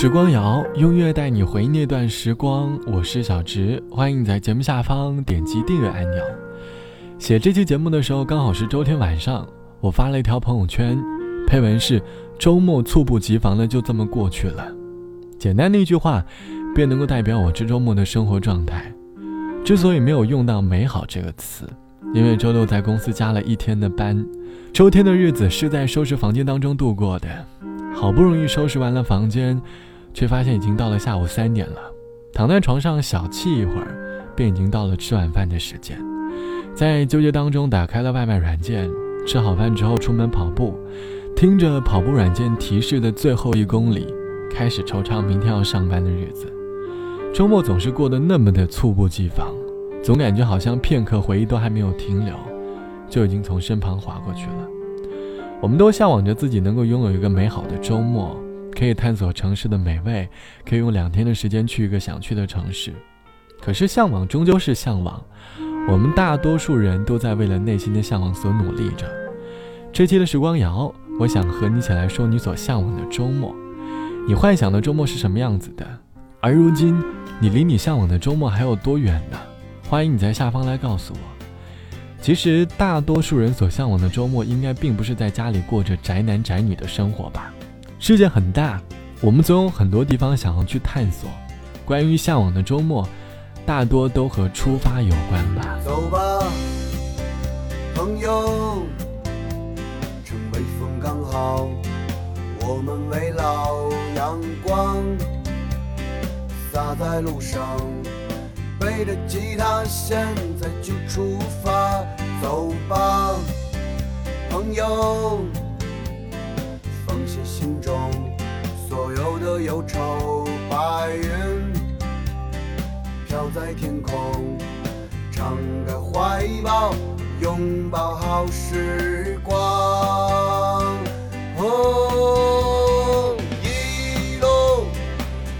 时光谣，用乐带你回忆那段时光。我是小直，欢迎你在节目下方点击订阅按钮。写这期节目的时候，刚好是周天晚上，我发了一条朋友圈，配文是“周末猝不及防的就这么过去了”。简单的一句话，便能够代表我这周末的生活状态。之所以没有用到“美好”这个词，因为周六在公司加了一天的班，周天的日子是在收拾房间当中度过的。好不容易收拾完了房间，却发现已经到了下午三点了。躺在床上小憩一会儿，便已经到了吃晚饭的时间。在纠结当中，打开了外卖软件，吃好饭之后出门跑步，听着跑步软件提示的最后一公里，开始惆怅明天要上班的日子。周末总是过得那么的猝不及防，总感觉好像片刻回忆都还没有停留，就已经从身旁划过去了。我们都向往着自己能够拥有一个美好的周末，可以探索城市的美味，可以用两天的时间去一个想去的城市。可是向往终究是向往，我们大多数人都在为了内心的向往所努力着。这期的时光谣，我想和你一起来说你所向往的周末，你幻想的周末是什么样子的？而如今，你离你向往的周末还有多远呢？欢迎你在下方来告诉我。其实，大多数人所向往的周末，应该并不是在家里过着宅男宅女的生活吧？世界很大，我们总有很多地方想要去探索。关于向往的周末，大多都和出发有关吧。走吧，朋友，趁微风刚好，我们围绕阳光洒在路上。背着吉他，现在就出发，走吧，朋友，心中所有的忧愁，白云飘在天空，敞开怀抱，拥抱好时光。哦，一路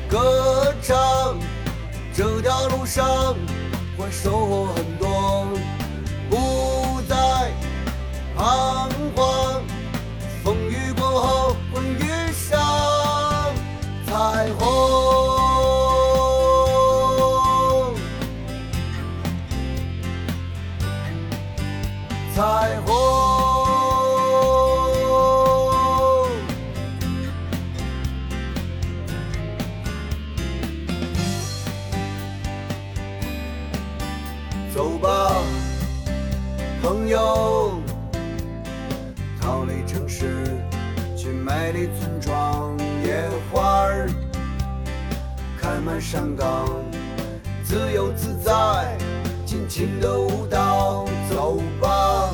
歌唱。这条路上会收获很多，友，逃离城市，去美丽村庄，野花儿开满山岗，自由自在，尽情的舞蹈。走吧，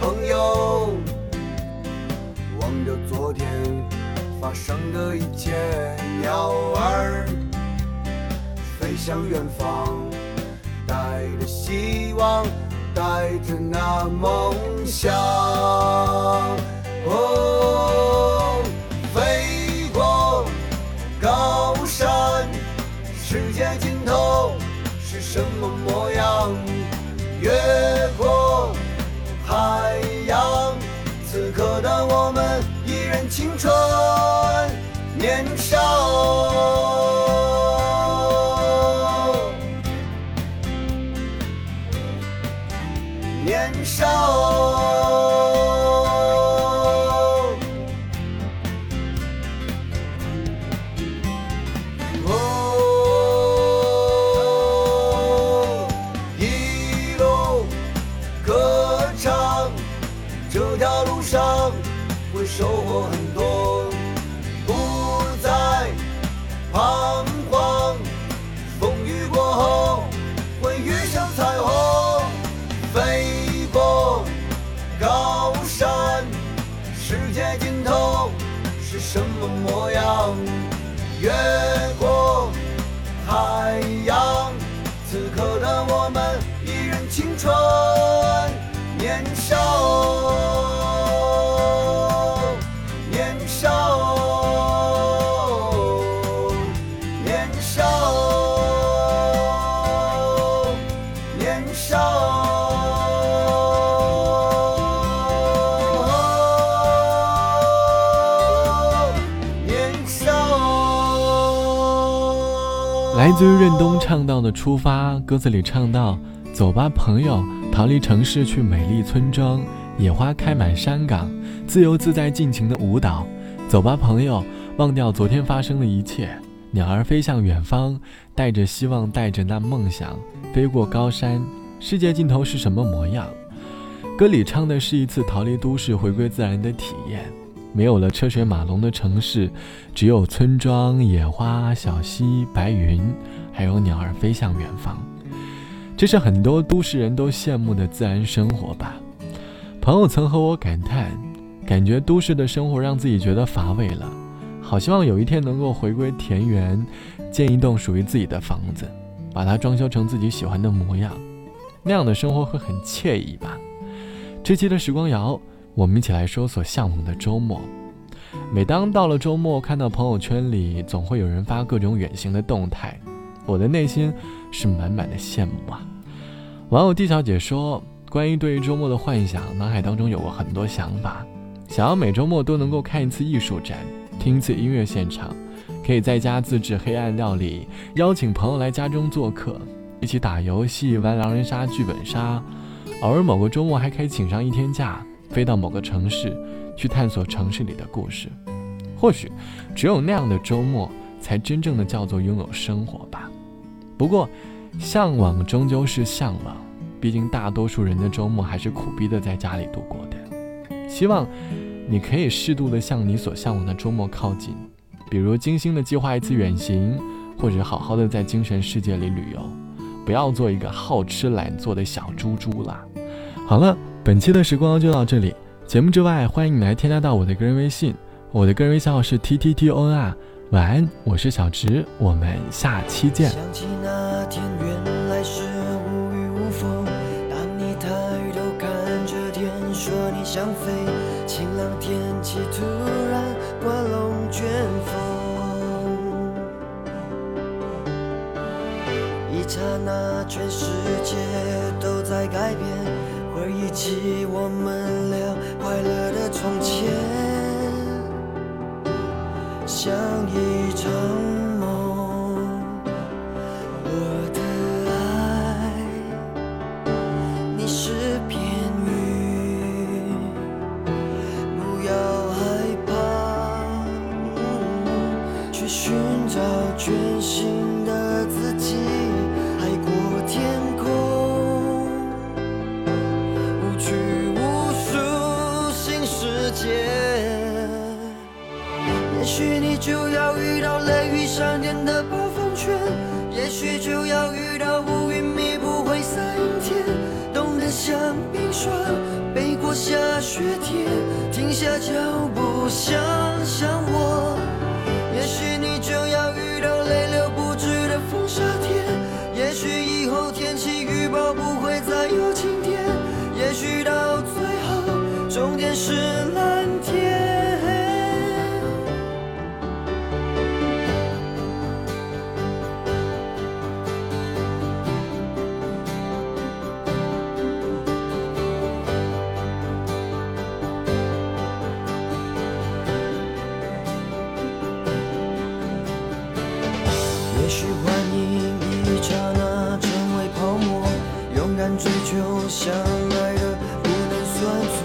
朋友，望着昨天发生的一切，鸟儿飞向远方。带着希望，带着那梦想，哦，飞过高山，世界尽头是什么模样？越过海洋，此刻的我们依然青春年少。年少，来自于任东唱到的《出发》，歌词里唱到：“走吧，朋友，逃离城市，去美丽村庄，野花开满山岗，自由自在，尽情的舞蹈。走吧，朋友，忘掉昨天发生的一切，鸟儿飞向远方，带着希望，带着那梦想，飞过高山。世界尽头是什么模样？”歌里唱的是一次逃离都市、回归自然的体验。没有了车水马龙的城市，只有村庄、野花、小溪、白云，还有鸟儿飞向远方。这是很多都市人都羡慕的自然生活吧？朋友曾和我感叹，感觉都市的生活让自己觉得乏味了，好希望有一天能够回归田园，建一栋属于自己的房子，把它装修成自己喜欢的模样，那样的生活会很惬意吧？这期的时光谣。我们一起来说所向往的周末。每当到了周末，看到朋友圈里总会有人发各种远行的动态，我的内心是满满的羡慕啊！网友 D 小姐说：“关于对于周末的幻想，脑海当中有过很多想法，想要每周末都能够看一次艺术展，听一次音乐现场，可以在家自制黑暗料理，邀请朋友来家中做客，一起打游戏、玩狼人杀、剧本杀，偶尔某个周末还可以请上一天假。”飞到某个城市，去探索城市里的故事。或许，只有那样的周末，才真正的叫做拥有生活吧。不过，向往终究是向往，毕竟大多数人的周末还是苦逼的在家里度过的。希望你可以适度的向你所向往的周末靠近，比如精心的计划一次远行，或者好好的在精神世界里旅游，不要做一个好吃懒做的小猪猪啦。好了。本期的时光就到这里。节目之外，欢迎你来添加到我的个人微信，我的个人微信号是 t t t o n 啊。晚安，我是小直，我们下期见。想起那天原来是无雨无风，当你抬头看着天，说你想飞，晴朗天气突然刮龙卷风，一刹那全世界都在改变。回忆起我们俩快乐的从前，像一场下脚步想想我。也许你就要遇到泪流不止的风沙天，也许以后天气预报不会再有晴天，也许到最后终点是能